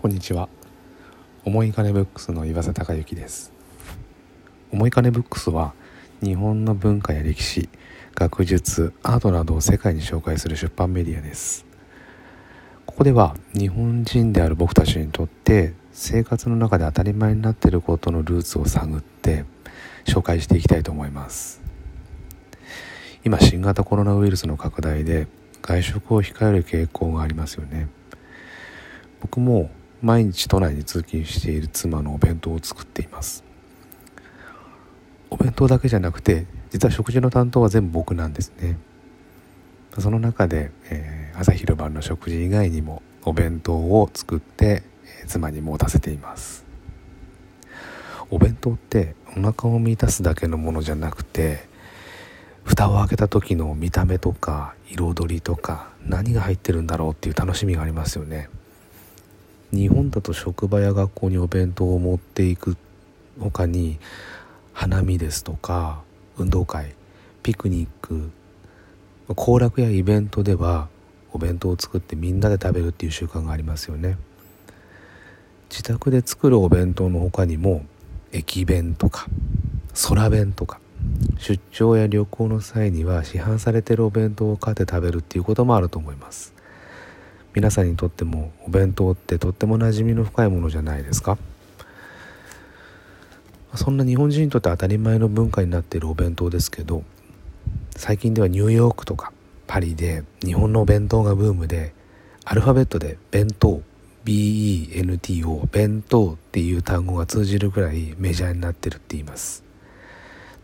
こんにちは。思い金ブックスの岩瀬隆之です。思い金ブックスは日本の文化や歴史学術アートなどを世界に紹介する出版メディアです。ここでは日本人である僕たちにとって生活の中で当たり前になっていることのルーツを探って紹介していきたいと思います。今新型コロナウイルスの拡大で外食を控える傾向がありますよね。僕も毎日都内に通勤している妻のお弁当を作っています。お弁当だけじゃなくて実は食事の担当は全部僕なんですね。その中で、えー、朝昼晩の食事以外にもお弁当を作って、えー、妻に持たせています。お弁当ってお腹を満たすだけのものじゃなくて蓋を開けた時の見た目とか彩りとか何が入ってるんだろうっていう楽しみがありますよね。日本だと職場や学校にお弁当を持っていく他に花見ですとか運動会ピクニック行楽やイベントではお弁当を作ってみんなで食べるっていう習慣がありますよね。自宅で作るお弁当の他にも駅弁とか空弁とか出張や旅行の際には市販されてるお弁当を買って食べるっていうこともあると思います。皆さんにとってもお弁当ってとっても馴染みの深いものじゃないですか？そんな日本人にとって当たり前の文化になっているお弁当ですけど最近ではニューヨークとかパリで日本のお弁当がブームでアルファベットで弁当 BENTO 弁当っていう単語が通じるぐらいメジャーになってるって言います。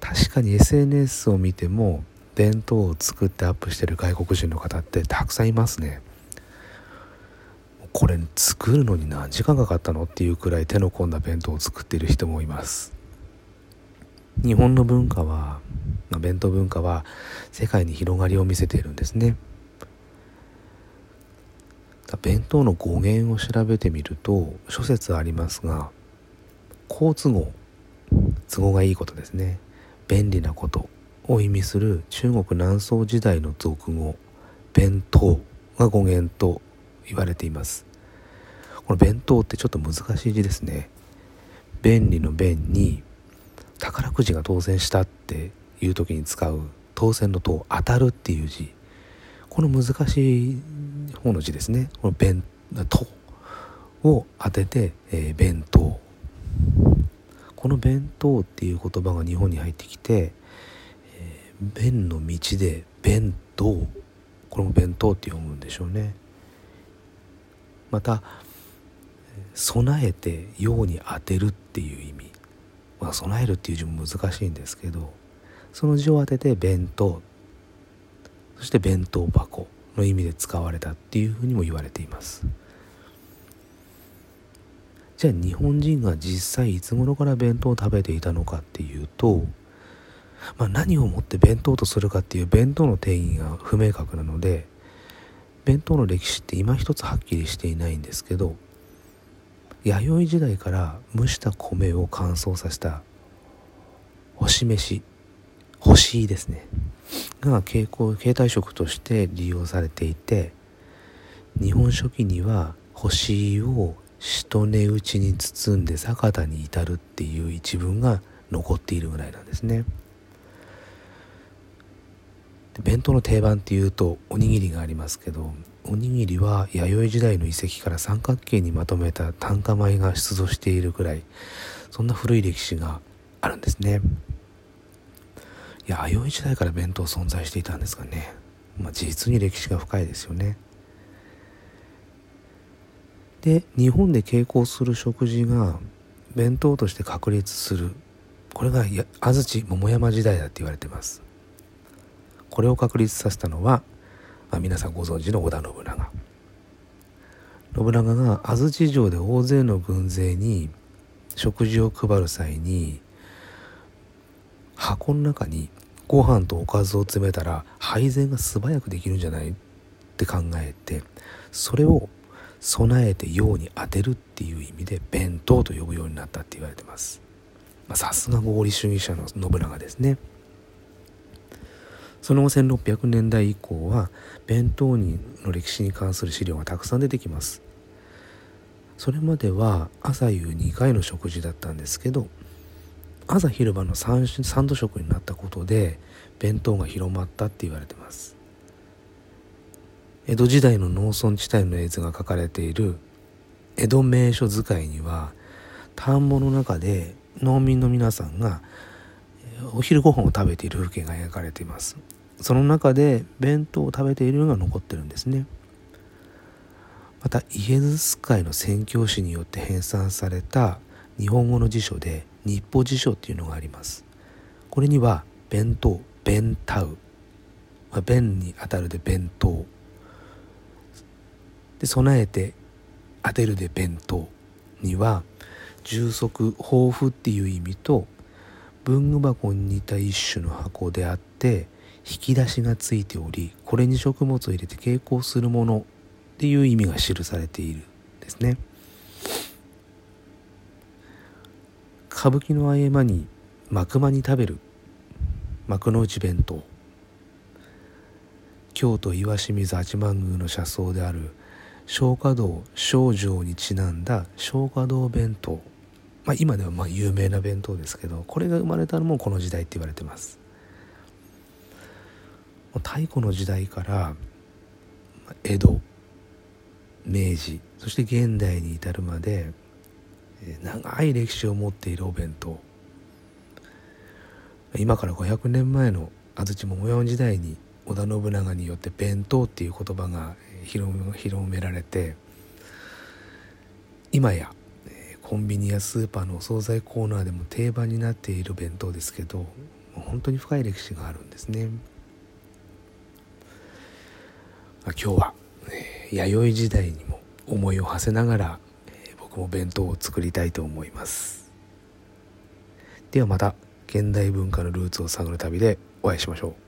確かに SNS を見ても弁当を作ってアップしてる外国人の方ってたくさんいますね。これ作るのに何時間かかったのっていうくらい手の込んだ弁当を作っている人もいます。日本の文化は弁当文化は世界に広がりを見せているんですね。弁当の語源を調べてみると諸説ありますが好都合都合がいいことですね。便利なことを意味する中国南宋時代の俗語弁当が語源と言われています。この弁当ってちょっと難しい字ですね。便利の弁に宝くじが当選したっていう時に使う当選の当当たるっていう字。この難しい方の字ですね。この弁当を当てて、えー、弁当。この弁当っていう言葉が日本に入ってきて、えー、弁の道で弁当。これも弁当って読むんでしょうね。また備えて用に当てるっていう意味、まあ、備えるっていう字も難しいんですけどその字を当てて弁当そして弁当箱の意味で使われたっていうふうにも言われています。じゃあ日本人が実際いつ頃から弁当を食べていたのかっていうと、まあ、何をもって弁当とするかっていう弁当の定義が不明確なので弁当の歴史って今一つはっきりしていないんですけど弥生時代から蒸した米を乾燥させた干し飯干しですね。が携帯食として利用されていて日本書紀には干しをしとね打ちに包んで酒田に至るっていう一文が残っているぐらいなんですね。弁当の定番っていうとおにぎりがありますけどおにぎりは弥生時代の遺跡から三角形にまとめた炭化米が出土しているくらいそんな古い歴史があるんですね。いや弥生時代から弁当存在していたんですがね、まあ、実に歴史が深いですよね。で日本で傾向する食事が弁当として確立する。これが安土桃山時代だって言われてます。これを確立させたのはまあ、皆さんご存知の織田信長。信長が安土城で大勢の軍勢に食事を配る際に箱の中にご飯とおかずを詰めたら配膳が素早くできるんじゃないって考えてそれを備えて用に当てるっていう意味で弁当と呼ぶようになったって言われてます。さすが合理主義者の信長ですね。その後1600年代以降は弁当にの歴史に関する資料がたくさん出てきます。それまでは朝夕2回の食事だったんですけど朝昼晩の 3, 3度食になったことで弁当が広まったって言われてます。江戸時代の農村地帯の絵図が描かれている江戸名所使いには田んぼの中で農民の皆さんがお昼ご飯を食べている風景が描かれています。その中で弁当を食べているのが残ってるんですね。またイエズス会の宣教師によって編纂された日本語の辞書で日報辞書っていうのがあります。これには弁当弁タウ、まあ、弁に当たるで弁当。で備えて当てるで弁当。には充足豊富っていう意味と文具箱に似た一種の箱であって引き出しがついておりこれに食物を入れて携行するものっていう意味が記されているですね。歌舞伎の合間に幕間に食べる幕の内弁当。京都岩清水八幡宮の車窓である松花堂少城にちなんだ松花堂弁当。まあ今ではまあ有名な弁当ですけどこれが生まれたのもこの時代って言われてます。太古の時代から江戸明治そして現代に至るまで長い歴史を持っているお弁当。今から500年前の安土桃山時代に織田信長によって弁当っていう言葉が広められて今やコンビニやスーパーのお惣菜コーナーでも定番になっている弁当ですけど本当に深い歴史があるんですね。今日は、弥生時代にも思いを馳せながら、僕も弁当を作りたいと思います。ではまた現代文化のルーツを探る旅でお会いしましょう。